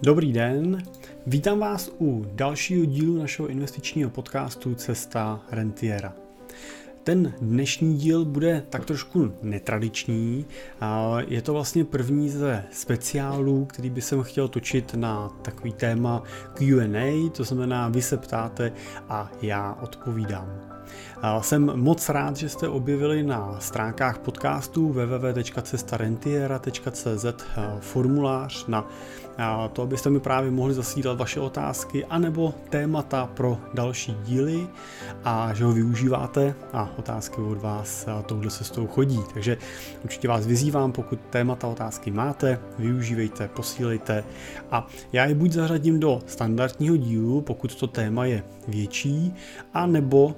Dobrý den, vítám vás u dalšího dílu našeho investičního podcastu Cesta rentiera. Ten dnešní díl bude tak trošku netradiční. Je to vlastně první ze speciálů, který by jsem chtěl točit na takový téma Q&A, to znamená vy se ptáte a já odpovídám. Jsem moc rád, že jste objevili na stránkách podcastu www.cestarentiera.cz formulář na to, abyste mi právě mohli zasílat vaše otázky anebo témata pro další díly a že ho využíváte a otázky od vás touhle cestou chodí. Takže určitě vás vyzývám, pokud témata otázky máte, využívejte, posílejte a já je buď zařadím do standardního dílu, pokud to téma je větší, a nebo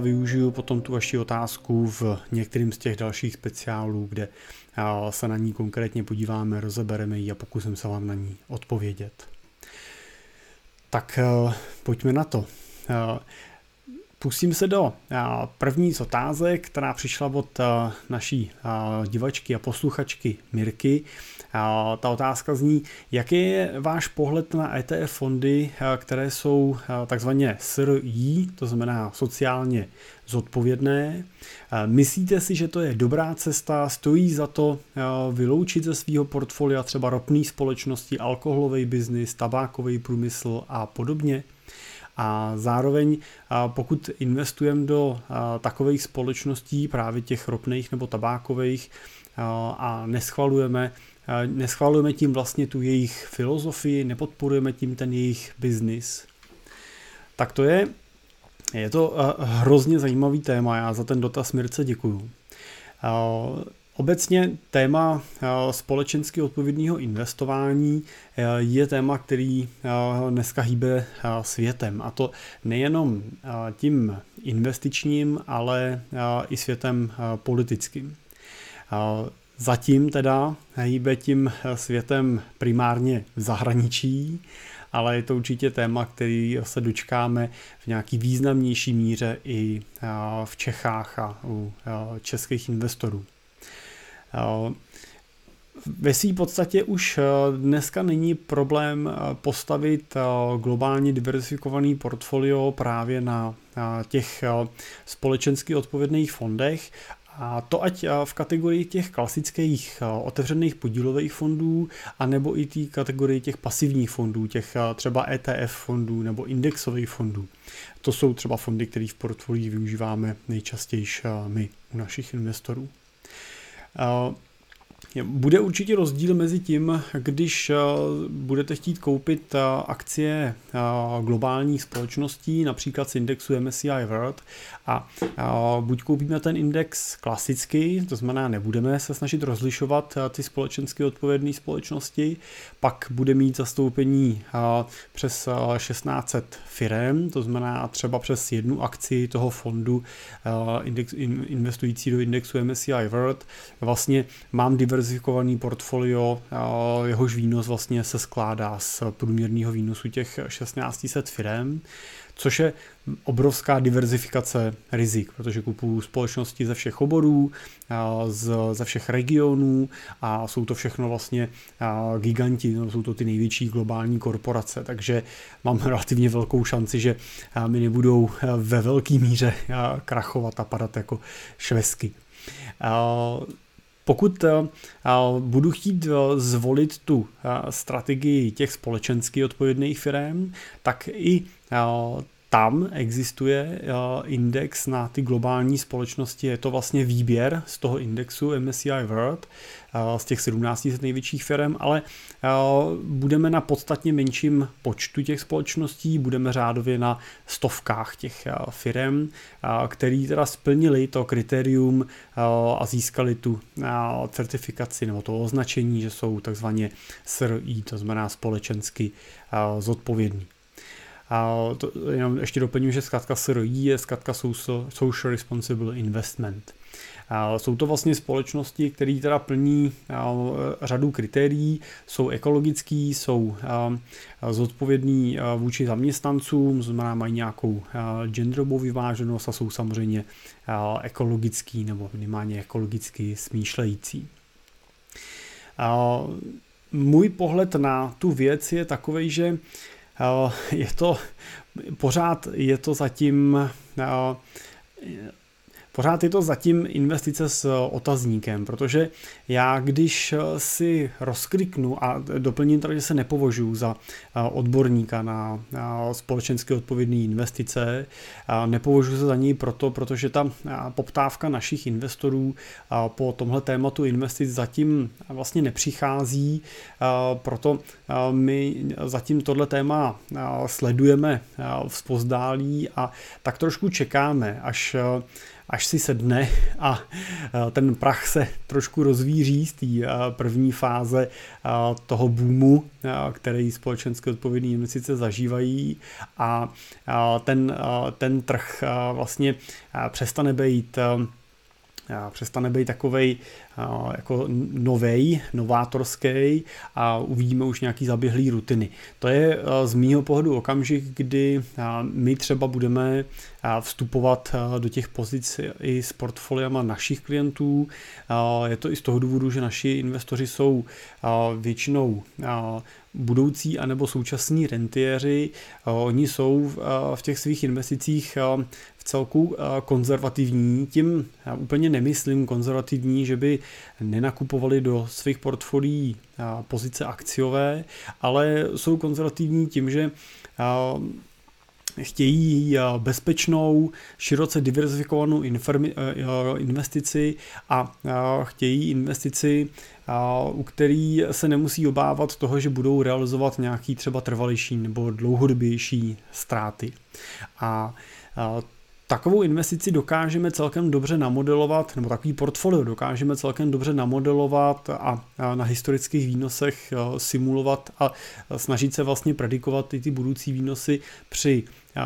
využiju potom tu vaši otázku v některým z těch dalších speciálů, kde se na ní konkrétně podíváme, rozebereme ji a pokusím se vám na ní odpovědět. Tak eh, pojďme na to. Eh, pustím se do eh, první z otázek, která přišla od naší divačky a posluchačky Mirky. Ta otázka zní, jaký je váš pohled na ETF fondy, které jsou takzvaně SRI, to znamená sociálně zodpovědné. Myslíte si, že to je dobrá cesta, stojí za to vyloučit ze svého portfolia třeba ropný společnosti, alkoholový biznis, tabákový průmysl a podobně? A zároveň, pokud investujeme do takových společností, právě těch ropných nebo tabákových, a neschvalujeme, neschvalujeme tím vlastně tu jejich filozofii, nepodporujeme tím ten jejich biznis, tak to je je to hrozně zajímavý téma, já za ten dotaz Mirce děkuju. Obecně téma uh, společensky odpovědného investování je téma, který dneska hýbe světem. A to nejenom tím investičním, ale i světem politickým. Zatím teda hýbe tím světem primárně v zahraničí, ale je to určitě téma, který se dočkáme v nějaký významnější míře i v Čechách a u českých investorů. Ve své podstatě už dneska není problém postavit globálně diversifikovaný portfolio právě na těch společensky odpovědných fondech a to ať v kategorii těch klasických otevřených podílových fondů, anebo i té kategorii těch pasivních fondů, těch třeba ETF fondů nebo indexových fondů. To jsou třeba fondy, které v portfoliu využíváme nejčastěji my u našich investorů. Oh. Bude určitě rozdíl mezi tím, když eh, budete chtít koupit eh, akcie eh, globálních společností, například z indexu MSCI World, a buď koupíme ten index klasicky, to znamená, nebudeme se snažit rozlišovat ty společensky odpovědné společnosti, pak bude mít zastoupení přes 1600 firm, to znamená třeba přes jednu akci toho fondu investující do indexu MSCI World. Vlastně mám diverz diverzifikovaný portfolio, jehož výnos vlastně se skládá z průměrného výnosu těch 1600 firm, což je obrovská diverzifikace rizik, protože kupuju společnosti ze všech oborů, z, ze všech regionů a jsou to všechno vlastně giganti, no, jsou to ty největší globální korporace, takže mám relativně velkou šanci, že mi nebudou ve velké míře krachovat a padat jako švesky. Pokud eh, budu chtít eh, zvolit tu eh, strategii těch společensky odpovědných firm, tak i tam existuje index na ty globální společnosti, je to vlastně výběr z toho indexu MSCI World z těch 17 největších firm, ale budeme na podstatně menším počtu těch společností, budeme řádově na stovkách těch firm, který teda splnili to kritérium a získali tu certifikaci nebo to označení, že jsou takzvaně SRI, to znamená společensky zodpovědný. A to, jenom ještě doplním, že zkrátka SRI je zkrátka Social, Social Responsible Investment. A jsou to vlastně společnosti, které teda plní řadu kritérií, jsou ekologický, jsou zodpovědní vůči zaměstnancům, znamená mají nějakou genderovou vyváženost a jsou samozřejmě ekologický nebo minimálně ekologicky smýšlející. můj pohled na tu věc je takový, že je to pořád je to zatím Pořád je to zatím investice s otazníkem, protože já když si rozkliknu a doplním tady, že se nepovažuji za odborníka na společensky odpovědné investice, nepovažuji se za ní proto, protože ta poptávka našich investorů po tomhle tématu investic zatím vlastně nepřichází, proto my zatím tohle téma sledujeme v spozdálí a tak trošku čekáme, až až si sedne a ten prach se trošku rozvíří z té první fáze toho boomu, který společenské odpovědné investice zažívají. A ten, ten trh vlastně přestane být přestane být takovej jako novej, novátorský a uvidíme už nějaký zaběhlý rutiny. To je z mýho pohledu okamžik, kdy my třeba budeme vstupovat do těch pozic i s portfoliama našich klientů. Je to i z toho důvodu, že naši investoři jsou většinou budoucí anebo současní rentiéři. Oni jsou v těch svých investicích celku konzervativní. Tím já úplně nemyslím konzervativní, že by nenakupovali do svých portfolií pozice akciové, ale jsou konzervativní tím, že chtějí bezpečnou, široce diverzifikovanou investici a chtějí investici, u který se nemusí obávat toho, že budou realizovat nějaký třeba trvalější nebo dlouhodobější ztráty. A Takovou investici dokážeme celkem dobře namodelovat, nebo takový portfolio dokážeme celkem dobře namodelovat a na historických výnosech simulovat a snažit se vlastně predikovat i ty budoucí výnosy při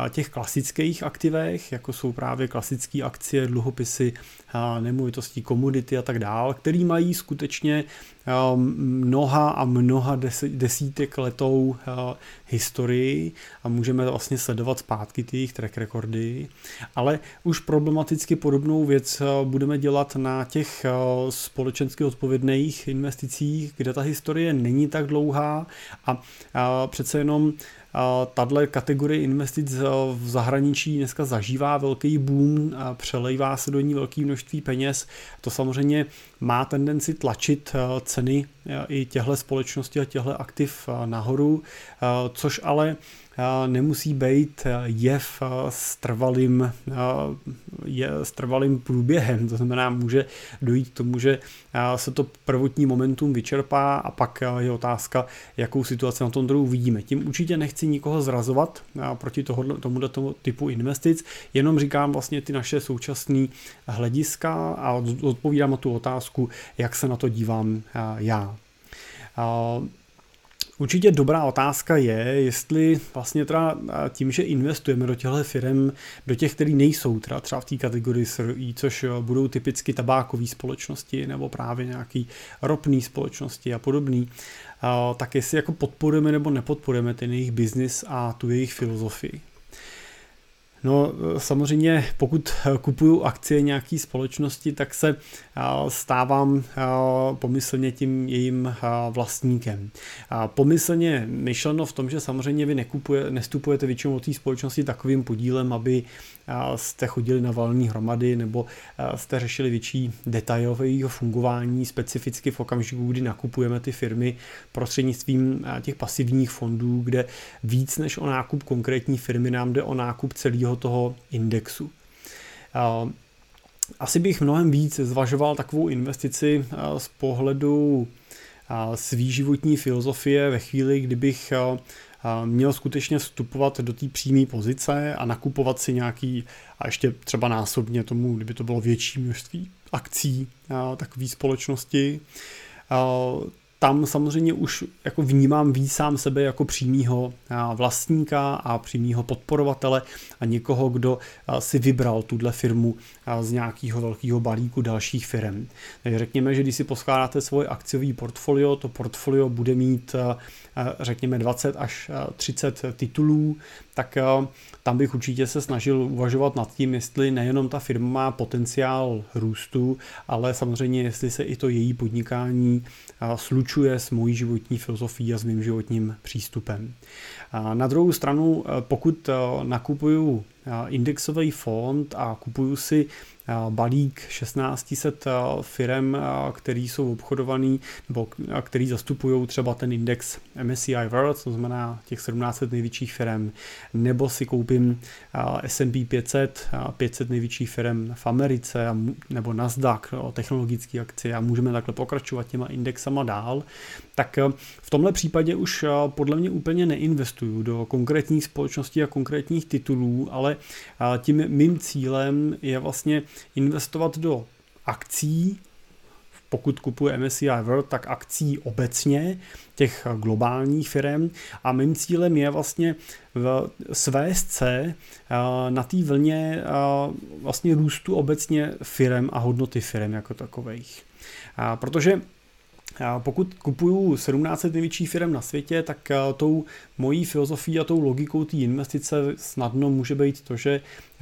těch klasických aktivech, jako jsou právě klasické akcie, dluhopisy, nemovitostí, komodity a tak dále, který mají skutečně mnoha a mnoha desítek letou historii a můžeme vlastně sledovat zpátky ty jejich track recordy, ale už problematicky podobnou věc budeme dělat na těch společensky odpovědných investicích, kde ta historie není tak dlouhá a přece jenom Tahle kategorie investic v zahraničí dneska zažívá velký boom, přelejvá se do ní velké množství peněz. To samozřejmě má tendenci tlačit ceny i těchto společností a těchto aktiv nahoru, což ale nemusí být jev s trvalým, je, s trvalým průběhem. To znamená, může dojít k tomu, že se to prvotní momentum vyčerpá a pak je otázka, jakou situaci na tom trhu uvidíme. Tím určitě nechci nikoho zrazovat proti tomuto typu investic, jenom říkám vlastně ty naše současné hlediska a odpovídám na tu otázku, jak se na to dívám já. Určitě dobrá otázka je, jestli vlastně teda tím, že investujeme do těchto firm, do těch, které nejsou teda třeba v té kategorii SRI, což budou typicky tabákové společnosti nebo právě nějaký ropný společnosti a podobný, tak jestli jako podporujeme nebo nepodporujeme ten jejich biznis a tu jejich filozofii. No samozřejmě, pokud kupuju akcie nějaké společnosti, tak se stávám pomyslně tím jejím vlastníkem. Pomyslně myšleno v tom, že samozřejmě vy nekupuje, nestupujete většinou do té společnosti takovým podílem, aby jste chodili na valné hromady nebo jste řešili větší detailové fungování specificky v okamžiku, kdy nakupujeme ty firmy prostřednictvím těch pasivních fondů, kde víc než o nákup konkrétní firmy nám jde o nákup celého toho indexu. Asi bych mnohem víc zvažoval takovou investici z pohledu svý životní filozofie ve chvíli, kdybych měl skutečně vstupovat do té přímé pozice a nakupovat si nějaký, a ještě třeba násobně tomu, kdyby to bylo větší množství akcí takové společnosti, tam samozřejmě už jako vnímám víc sám sebe jako přímýho vlastníka a přímýho podporovatele a někoho, kdo si vybral tuhle firmu z nějakého velkého balíku dalších firm. Takže řekněme, že když si poskládáte svoje akciový portfolio, to portfolio bude mít řekněme 20 až 30 titulů, tak tam bych určitě se snažil uvažovat nad tím, jestli nejenom ta firma má potenciál růstu, ale samozřejmě jestli se i to její podnikání slučuje s mojí životní filozofií a s mým životním přístupem. Na druhou stranu, pokud nakupuju indexový fond a kupuju si balík 1600 firm, který jsou obchodovaný nebo který zastupují třeba ten index MSCI World, to znamená těch 1700 největších firm, nebo si koupím S&P 500, 500 největších firm v Americe, nebo Nasdaq, technologické akcie a můžeme takhle pokračovat těma indexama dál, tak v tomhle případě už podle mě úplně neinvestuju do konkrétních společností a konkrétních titulů, ale tím mým cílem je vlastně investovat do akcí, pokud kupuje MSCI World, tak akcí obecně těch globálních firm a mým cílem je vlastně v svést se eh, na té vlně eh, vlastně růstu obecně firm a hodnoty firm jako takových. Protože pokud kupuju 17 největších firm na světě, tak tou mojí filozofií a tou logikou té investice snadno může být to, že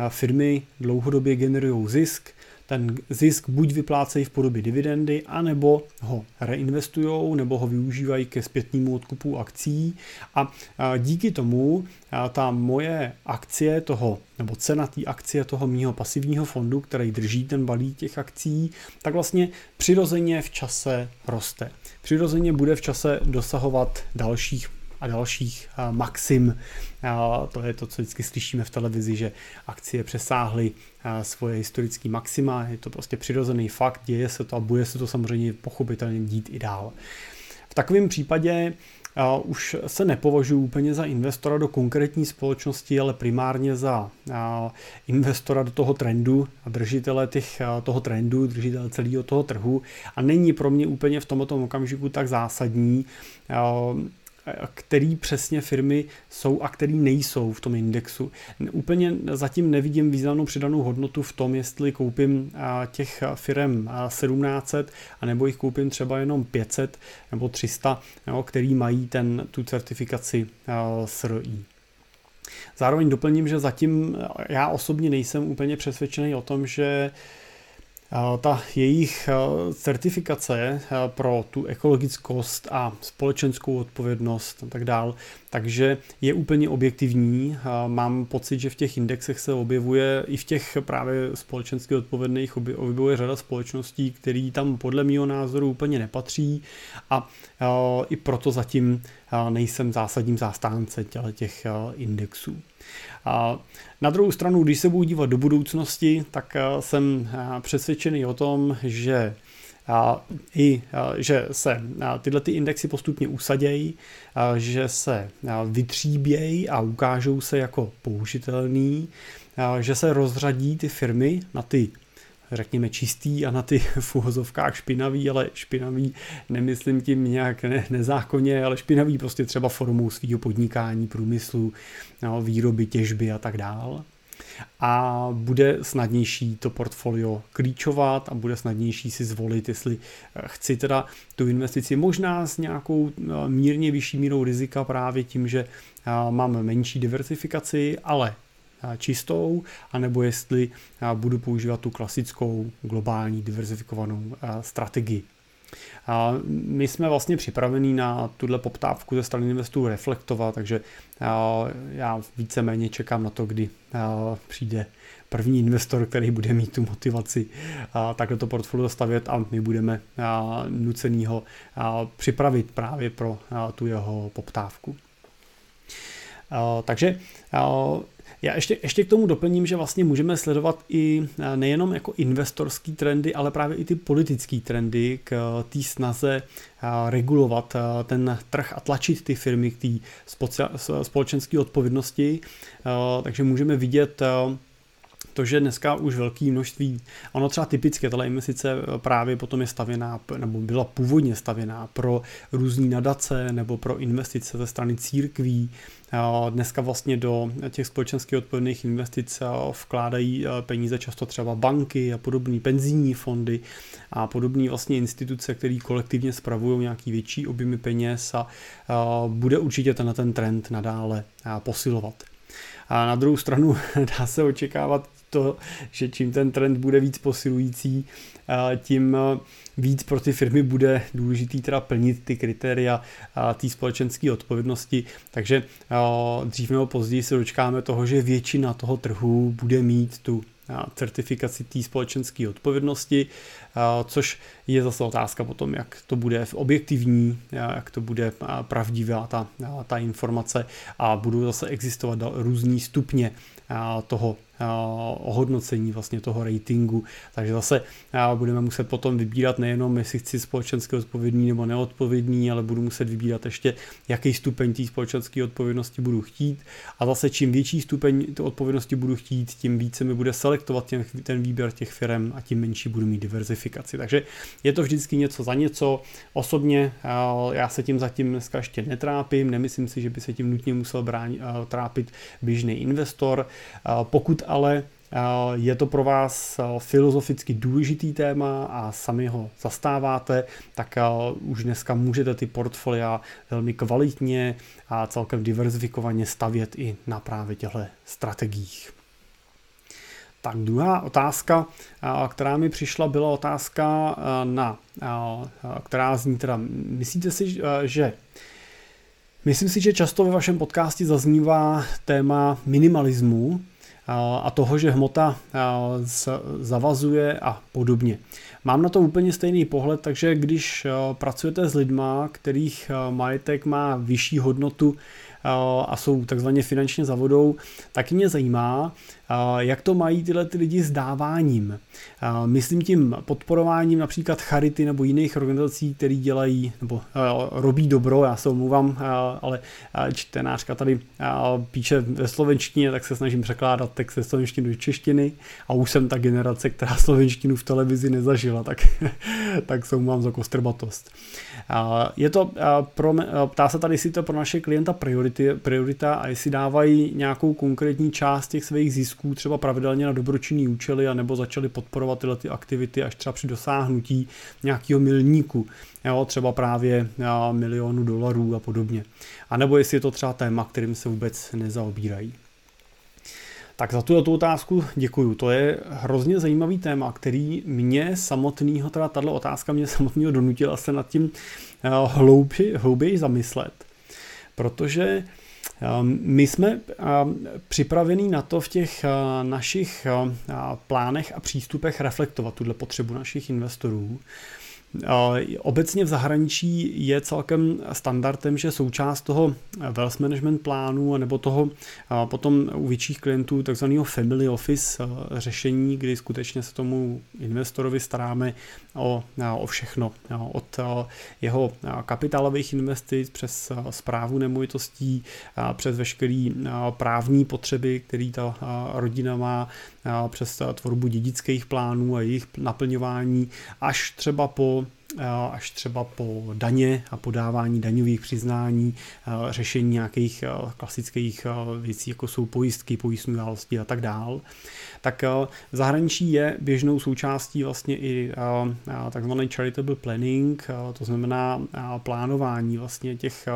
firmy dlouhodobě generují zisk, ten zisk buď vyplácejí v podobě dividendy, anebo ho reinvestují, nebo ho využívají ke zpětnému odkupu akcí a díky tomu ta moje akcie toho, nebo cena té akcie toho mýho pasivního fondu, který drží ten balík těch akcí, tak vlastně přirozeně v čase roste. Přirozeně bude v čase dosahovat dalších a dalších maxim. To je to, co vždycky slyšíme v televizi, že akcie přesáhly svoje historické maxima. Je to prostě přirozený fakt, děje se to a bude se to samozřejmě pochopitelně dít i dál. V takovém případě už se nepovažuji úplně za investora do konkrétní společnosti, ale primárně za investora do toho trendu a držitele těch, toho trendu, držitele celého toho trhu a není pro mě úplně v tomto okamžiku tak zásadní, který přesně firmy jsou a který nejsou v tom indexu. Úplně zatím nevidím významnou přidanou hodnotu v tom, jestli koupím těch firm 1700, anebo jich koupím třeba jenom 500 nebo 300, který mají ten, tu certifikaci SRI. Zároveň doplním, že zatím já osobně nejsem úplně přesvědčený o tom, že ta jejich certifikace pro tu ekologickost a společenskou odpovědnost a tak dál, takže je úplně objektivní. Mám pocit, že v těch indexech se objevuje i v těch právě společensky odpovědných objevuje řada společností, které tam podle mého názoru úplně nepatří a i proto zatím nejsem zásadním zastánce těch indexů. Na druhou stranu, když se budu dívat do budoucnosti, tak jsem přesvědčený o tom, že i že se tyhle ty indexy postupně usadějí, že se vytříbějí a ukážou se jako použitelný, že se rozřadí ty firmy na ty řekněme čistý a na ty v uvozovkách špinavý, ale špinavý nemyslím tím nějak ne, nezákonně, ale špinavý prostě třeba formou svého podnikání, průmyslu, no, výroby, těžby a tak dál a bude snadnější to portfolio klíčovat a bude snadnější si zvolit, jestli eh, chci teda tu investici možná s nějakou eh, mírně vyšší mírou rizika právě tím, že eh, mám menší diversifikaci, ale čistou, anebo jestli budu používat tu klasickou globální diversifikovanou strategii. My jsme vlastně připravení na tuhle poptávku ze strany investů reflektovat, takže já víceméně čekám na to, kdy přijde první investor, který bude mít tu motivaci takhle to portfolio stavět a my budeme nucený ho připravit právě pro tu jeho poptávku. Takže já ještě, ještě k tomu doplním, že vlastně můžeme sledovat i eh, nejenom jako investorský trendy, ale právě i ty politické trendy k eh, té snaze eh, regulovat ten trh a tlačit ty firmy k té společenské odpovědnosti. Takže můžeme vidět to, že dneska už velké množství, ono třeba typicky, tato investice právě potom je stavěná, nebo byla původně stavěná pro různé nadace nebo pro investice ze strany církví, Dneska vlastně do těch společensky odpovědných investic vkládají peníze často třeba banky a podobné penzijní fondy a podobné vlastně instituce, které kolektivně spravují nějaký větší objemy peněz a bude určitě ten, ten trend nadále posilovat. A na druhou stranu dá se očekávat to, že čím ten trend bude víc posilující, tím víc pro ty firmy bude důležitý teda plnit ty kritéria té společenské odpovědnosti, takže dřív nebo později se dočkáme toho, že většina toho trhu bude mít tu certifikaci té společenské odpovědnosti, což je zase otázka potom, jak to bude objektivní, jak to bude pravdivá ta, ta informace. A budou zase existovat různý stupně toho ohodnocení vlastně toho ratingu. Takže zase budeme muset potom vybírat nejenom, jestli chci společenské odpovědný nebo neodpovědný, ale budu muset vybírat ještě, jaký stupeň té společenské odpovědnosti budu chtít. A zase čím větší stupeň té odpovědnosti budu chtít, tím více mi bude selektovat těm, ten výběr těch firm a tím menší budu mít diverzifikaci. Takže je to vždycky něco za něco. Osobně já se tím zatím dneska ještě netrápím, nemyslím si, že by se tím nutně musel bránit, trápit běžný investor. Pokud ale eh, je to pro vás eh, filozoficky důležitý téma a sami ho zastáváte, tak eh, už dneska můžete ty portfolia velmi kvalitně a celkem diverzifikovaně stavět i na právě těchto strategiích. Tak druhá otázka, která mi přišla, byla otázka na, která zní teda, myslíte si, že Myslím si, že často ve vašem podcastu zaznívá téma minimalismu a toho, že hmota zavazuje a podobně. Mám na to úplně stejný pohled, takže když pracujete s lidma, kterých majetek má vyšší hodnotu a jsou takzvaně finančně za vodou, tak mě zajímá, jak to mají tyhle ty lidi s dáváním. Myslím tím podporováním například charity nebo jiných organizací, které dělají nebo robí dobro, já se omluvám, ale čtenářka tady píše ve slovenštině, tak se snažím překládat text ze slovenštiny do češtiny a už jsem ta generace, která slovenštinu v televizi nezažila, tak, tak se omluvám za kostrbatost. Je to, pro, ptá se tady, jestli to pro naše klienta priority, priorita a jestli dávají nějakou konkrétní část těch svých zisků třeba pravidelně na dobročinný účely a nebo začali podporovat tyhle ty aktivity až třeba při dosáhnutí nějakého milníku, jo, třeba právě milionu dolarů a podobně. A nebo jestli je to třeba téma, kterým se vůbec nezaobírají. Tak za tuto otázku děkuju. To je hrozně zajímavý téma, který mě samotného, teda tato otázka mě samotného donutila se nad tím eh, hlouběji, hlouběji zamyslet. Protože eh, my jsme eh, připravení na to v těch našich plánech a přístupech reflektovat tuhle potřebu našich investorů. Obecně v zahraničí je celkem standardem, že součást toho wealth management plánu nebo toho potom u větších klientů takzvaného family office řešení, kdy skutečně se tomu investorovi staráme o, o všechno. Od jeho kapitálových investic přes zprávu nemovitostí, přes veškeré právní potřeby, které ta rodina má, přes tvorbu dědických plánů a jejich naplňování, až třeba po až třeba po daně a podávání daňových přiznání, řešení nějakých klasických věcí, jako jsou pojistky, pojistné události a tak dál, tak v zahraničí je běžnou součástí vlastně i takzvaný charitable planning, to znamená plánování vlastně těch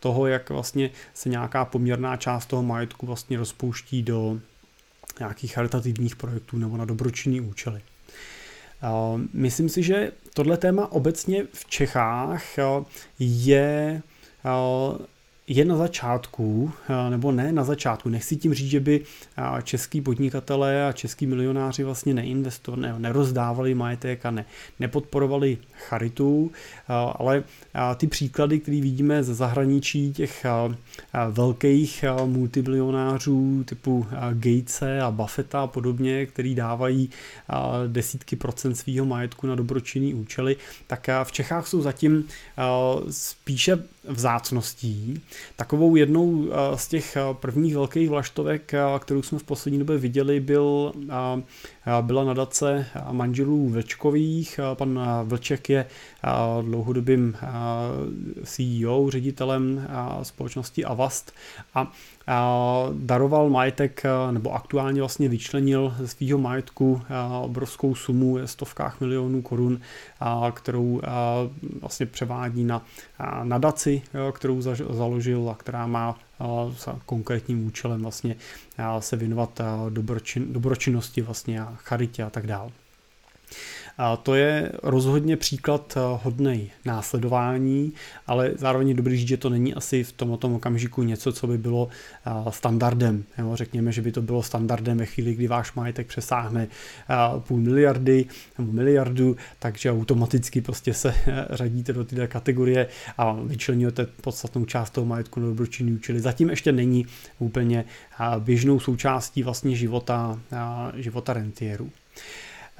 toho, jak vlastně se nějaká poměrná část toho majetku vlastně rozpouští do nějakých charitativních projektů nebo na dobročinný účely. Myslím si, že tohle téma obecně v Čechách je je na začátku, eh, nebo ne na začátku, nechci tím říct, že by eh, český podnikatelé a český milionáři vlastně neinvestovali, ne, nerozdávali majetek a ne, nepodporovali charitu, eh, ale ty příklady, které vidíme ze zahraničí těch velkých multimilionářů typu Gatese a Buffetta a podobně, který dávají desítky procent svého majetku na dobročinný účely, tak v Čechách jsou zatím spíše vzácností. Takovou jednou z těch prvních velkých vlaštovek, kterou jsme v poslední době viděli, byl, byla nadace manželů Vlčkových. Pan Vlček je dlouhodobým CEO, ředitelem společnosti Avast a daroval majetek, nebo aktuálně vlastně vyčlenil ze svého majetku obrovskou sumu v stovkách milionů korun, kterou vlastně převádí na nadaci, kterou založil a která má s konkrétním účelem vlastně se věnovat dobročin, dobročinnosti vlastně a charitě a tak dále. A to je rozhodně příklad eh, hodnej následování, ale zároveň je dobrý říct, že to není asi v tomto okamžiku něco, co by bylo eh, standardem. Jo, řekněme, že by to bylo standardem ve chvíli, kdy váš majetek přesáhne eh, půl miliardy nebo miliardu, takže automaticky prostě se řadíte do této kategorie a vyčlenujete podstatnou část toho majetku na dobročinný účely. Zatím ještě není úplně běžnou součástí vlastně života, života rentierů.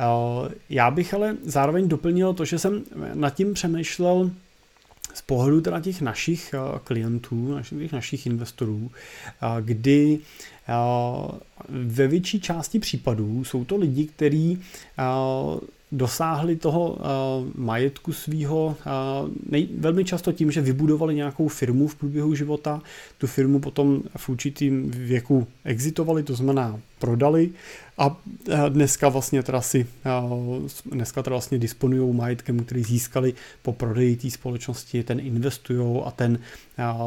Eh, já bych ale zároveň doplnil to, že jsem nad tím přemýšlel z pohledu teda těch našich eh, klientů, našich, našich investorů, eh, kdy ve větší části případů jsou to lidi, kteří dosáhli toho uh, majetku svého uh, velmi často tím, že vybudovali nějakou firmu v průběhu života, tu firmu potom v určitým věku exitovali, to znamená prodali a uh, dneska vlastně teda si dneska teda vlastně disponují majetkem, který získali po prodeji té společnosti, ten investují a ten,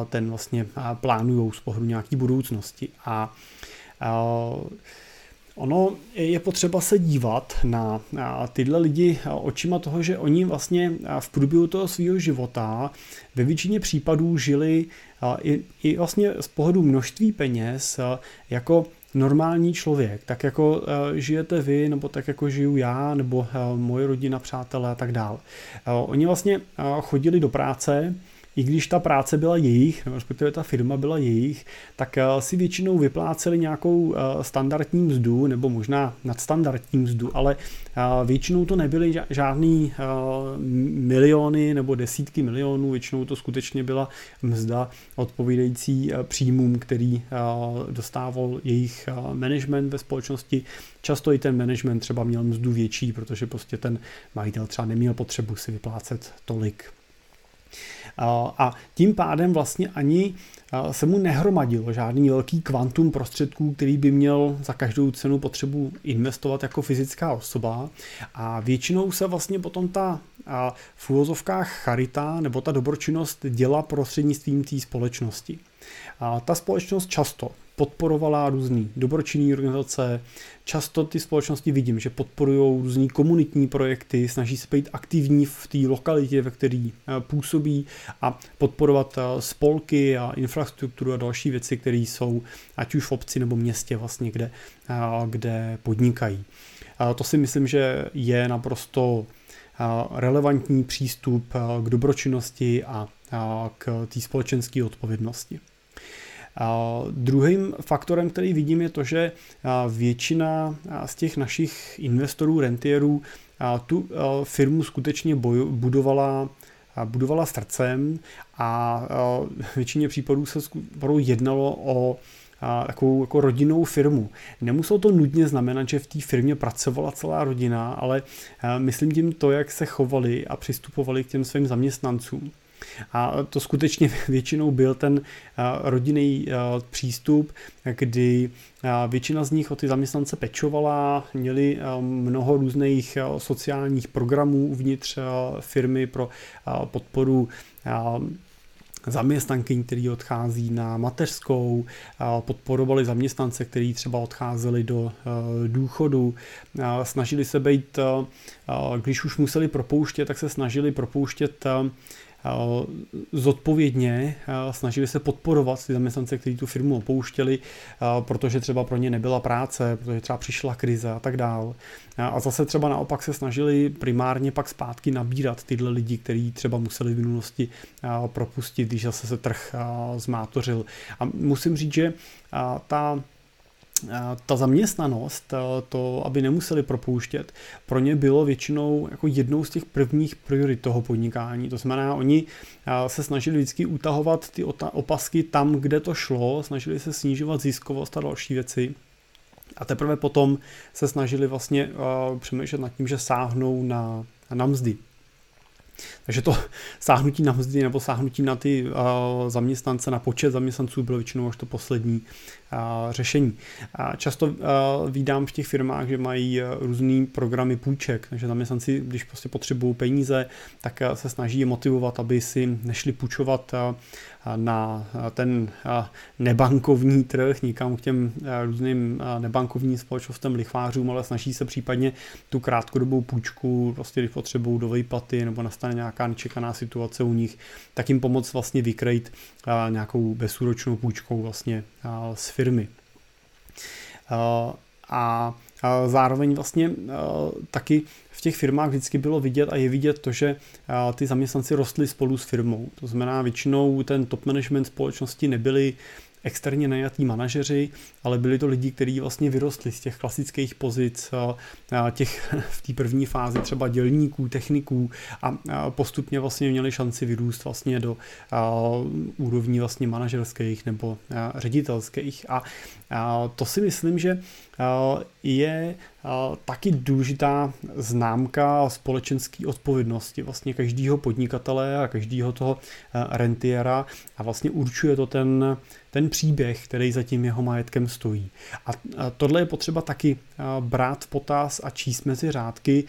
ten vlastně plánují z pohledu nějaký budoucnosti. A uh, Ono je potřeba se dívat na, tyhle lidi očima toho, že oni vlastně v průběhu toho svého života ve většině případů žili i, vlastně z pohledu množství peněz jako normální člověk, tak jako žijete vy, nebo tak jako žiju já, nebo moje rodina, přátelé a tak dále. Oni vlastně chodili do práce, i když ta práce byla jejich, nebo respektive ta firma byla jejich, tak eh, si většinou vypláceli nějakou eh, standardní mzdu nebo možná nadstandardní mzdu, ale eh, většinou to nebyly žádný miliony nebo desítky milionů, většinou to skutečně byla mzda odpovídající příjmům, který dostával jejich management ve společnosti. Často i ten management třeba měl mzdu větší, protože prostě ten majitel třeba neměl potřebu si vyplácet tolik a tím pádem vlastně ani se mu nehromadilo žádný velký kvantum prostředků, který by měl za každou cenu potřebu investovat jako fyzická osoba. A většinou se vlastně potom ta v úvozovkách charita nebo ta dobročinnost děla prostřednictvím té společnosti. A ta společnost často podporovala různé dobročinné organizace. Často ty společnosti vidím, že podporují různé komunitní projekty, snaží se být aktivní v té lokalitě, ve které eh, působí a podporovat eh, spolky a infrastrukturu a další věci, které jsou ať už v obci nebo městě vlastně, kde, eh, kde podnikají. To si myslím, že je naprosto relevantní přístup k dobročinnosti a k té společenské odpovědnosti. Druhým faktorem, který vidím, je to, že většina z těch našich investorů, rentierů, tu firmu skutečně budovala budovala srdcem a většině případů se jednalo o takovou jako rodinnou firmu. Nemuselo to nutně znamenat, že v té firmě pracovala celá rodina, ale myslím tím to, jak se chovali a přistupovali k těm svým zaměstnancům. A to skutečně většinou byl ten rodinný přístup, kdy většina z nich o ty zaměstnance pečovala, měli mnoho různých sociálních programů uvnitř firmy pro podporu zaměstnankyň, který odchází na mateřskou, podporovali zaměstnance, kteří třeba odcházeli do důchodu, snažili se být, když už museli propouštět, tak se snažili propouštět zodpovědně snažili se podporovat ty zaměstnance, kteří tu firmu opouštěli, protože třeba pro ně nebyla práce, protože třeba přišla krize a tak dál. A zase třeba naopak se snažili primárně pak zpátky nabírat tyhle lidi, kteří třeba museli v minulosti propustit, když zase se trh zmátořil. A musím říct, že ta ta zaměstnanost, to, aby nemuseli propouštět, pro ně bylo většinou jako jednou z těch prvních priorit toho podnikání. To znamená, oni se snažili vždycky utahovat ty opasky tam, kde to šlo, snažili se snižovat ziskovost a další věci. A teprve potom se snažili vlastně přemýšlet nad tím, že sáhnou na, na mzdy. Takže to sáhnutí na mzdy nebo sáhnutí na ty uh, zaměstnance, na počet zaměstnanců bylo většinou až to poslední uh, řešení. Uh, často uh, vídám v těch firmách, že mají uh, různý programy půjček, takže zaměstnanci, když prostě potřebují peníze, tak uh, se snaží je motivovat, aby si nešli půjčovat uh, na ten nebankovní trh, nikam k těm různým nebankovním společnostem lichvářům, ale snaží se případně tu krátkodobou půjčku, prostě když potřebují do výplaty nebo nastane nějaká nečekaná situace u nich, tak jim pomoct vlastně vykrejt nějakou bezúročnou půjčkou vlastně z firmy. A zároveň vlastně taky v těch firmách vždycky bylo vidět a je vidět to, že ty zaměstnanci rostli spolu s firmou. To znamená, většinou ten top management společnosti nebyli externě najatí manažeři, ale byli to lidi, kteří vlastně vyrostli z těch klasických pozic, těch v té první fázi třeba dělníků, techniků a postupně vlastně měli šanci vyrůst vlastně do úrovní vlastně manažerských nebo ředitelských. A to si myslím, že je taky důležitá známka společenské odpovědnosti vlastně každého podnikatele a každého toho rentiera a vlastně určuje to ten, ten příběh, který za tím jeho majetkem stojí. A tohle je potřeba taky brát v potaz a číst mezi řádky,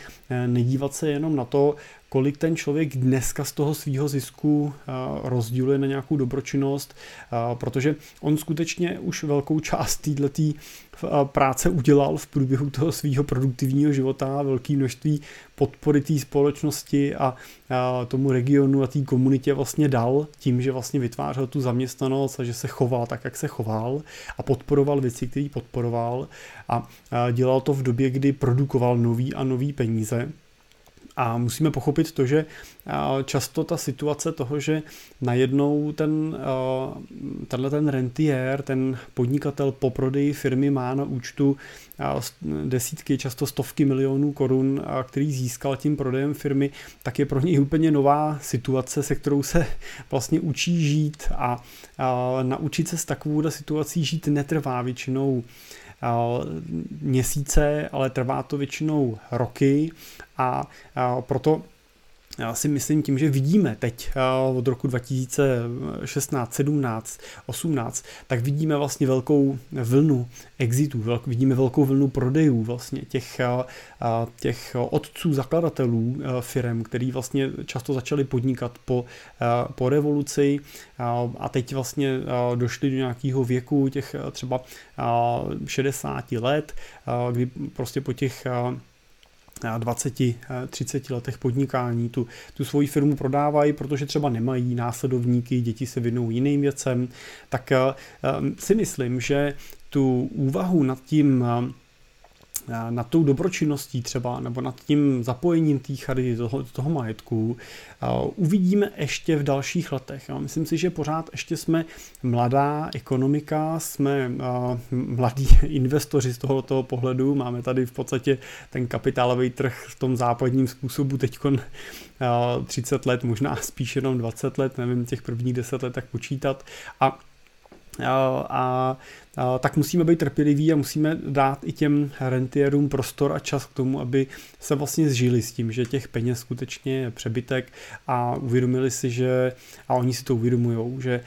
nedívat se jenom na to, kolik ten člověk dneska z toho svého zisku eh, rozděluje na nějakou dobročinnost, eh, protože on skutečně už velkou část této eh, práce udělal v průběhu toho svého produktivního života, velké množství podpory té společnosti a tomu regionu a té komunitě vlastně dal tím, že vlastně vytvářel tu zaměstnanost a že se choval tak, jak se choval a podporoval věci, které podporoval a dělal to v době, kdy produkoval nový a nový peníze a musíme pochopit to, že často ta situace toho, že najednou ten, tenhle ten rentier, ten podnikatel po prodeji firmy má na účtu desítky, často stovky milionů korun, který získal tím prodejem firmy, tak je pro něj úplně nová situace, se kterou se vlastně učí žít a naučit se s takovou situací žít netrvá většinou měsíce, ale trvá to většinou roky a proto já si myslím tím, že vidíme teď od roku 2016, 17, 18, tak vidíme vlastně velkou vlnu exitů, vidíme velkou vlnu prodejů vlastně těch, těch otců zakladatelů firm, který vlastně často začali podnikat po, po revoluci a teď vlastně došli do nějakého věku těch třeba 60 let, kdy prostě po těch 20-30 letech podnikání. Tu, tu svoji firmu prodávají, protože třeba nemají následovníky, děti se věnují jiným věcem, tak eh, si myslím, že tu úvahu nad tím nad tou dobročinností třeba, nebo nad tím zapojením té charity, toho, toho majetku, uvidíme ještě v dalších letech. Myslím si, že pořád ještě jsme mladá ekonomika, jsme mladí investoři z tohoto pohledu, máme tady v podstatě ten kapitálový trh v tom západním způsobu teď 30 let, možná spíš jenom 20 let, nevím, těch prvních 10 let tak počítat. A a, a tak musíme být trpěliví a musíme dát i těm rentierům prostor a čas k tomu, aby se vlastně zžili s tím, že těch peněz skutečně je přebytek a uvědomili si, že, a oni si to uvědomují, že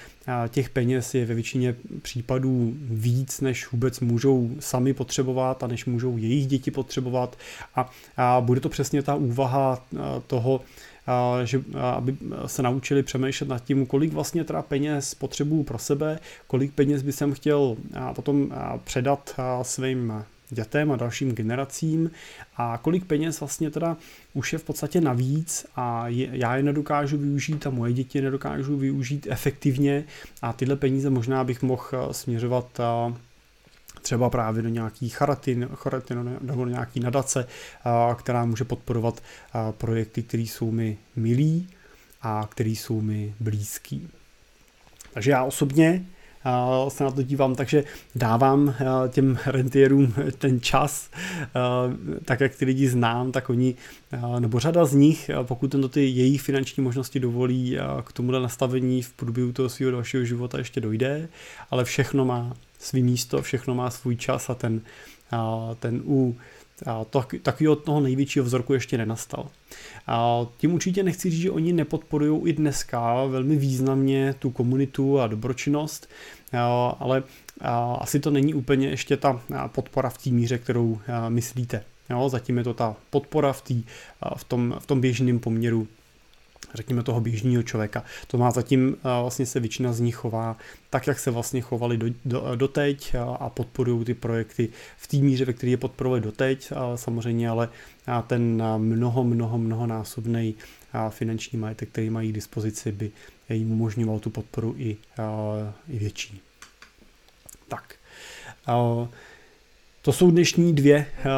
těch peněz je ve většině případů víc, než vůbec můžou sami potřebovat a než můžou jejich děti potřebovat. A, a bude to přesně ta úvaha toho, že, aby se naučili přemýšlet nad tím, kolik vlastně teda peněz potřebuju pro sebe, kolik peněz by jsem chtěl potom předat svým dětem a dalším generacím a kolik peněz vlastně teda už je v podstatě navíc a je, já je nedokážu využít a moje děti nedokážu využít efektivně a tyhle peníze možná bych mohl směřovat třeba právě do nějaký charity, charity nebo nějaký nadace, která může podporovat projekty, které jsou mi milí a které jsou mi blízký. Takže já osobně se na to dívám, takže dávám těm rentierům ten čas, tak jak ty lidi znám, tak oni, nebo řada z nich, pokud to ty jejich finanční možnosti dovolí, k tomuhle nastavení v průběhu toho svého dalšího života ještě dojde, ale všechno má svý místo, všechno má svůj čas a ten, ten u to, takového toho největšího vzorku ještě nenastal. A tím určitě nechci říct, že oni nepodporují i dneska velmi významně tu komunitu a dobročinnost, ale asi to není úplně ještě ta podpora v té míře, kterou myslíte. Jo, zatím je to ta podpora v, tý, v, tom, v tom běžném poměru řekněme toho běžného člověka. To má zatím vlastně se většina z nich chová tak, jak se vlastně chovali do, do, doteď a podporují ty projekty v té míře, ve které je podporovali doteď, samozřejmě, ale ten mnoho, mnoho, mnoho násobný finanční majetek, který mají k dispozici, by jim umožňoval tu podporu i, i větší. Tak. To jsou dnešní dvě uh,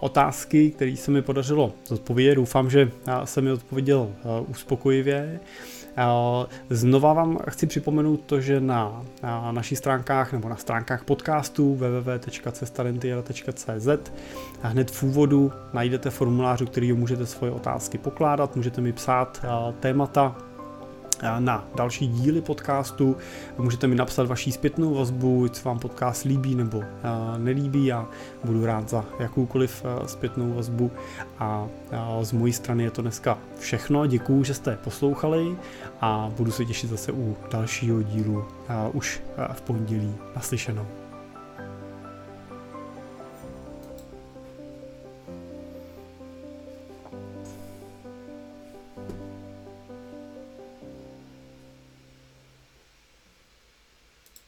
otázky, které se mi podařilo zodpovědět. Doufám, že jsem mi odpověděl uh, uspokojivě. Znova vám chci připomenout to, že na, na našich stránkách nebo na stránkách podcastu www.cestarentiera.cz hned v úvodu najdete formulář, který můžete svoje otázky pokládat, můžete mi psát témata, na další díly podcastu. Můžete mi napsat vaší zpětnou vazbu, co vám podcast líbí nebo nelíbí. Já budu rád za jakoukoliv zpětnou vazbu. A z mojí strany je to dneska všechno. Děkuju, že jste poslouchali a budu se těšit zase u dalšího dílu už v pondělí naslyšenou.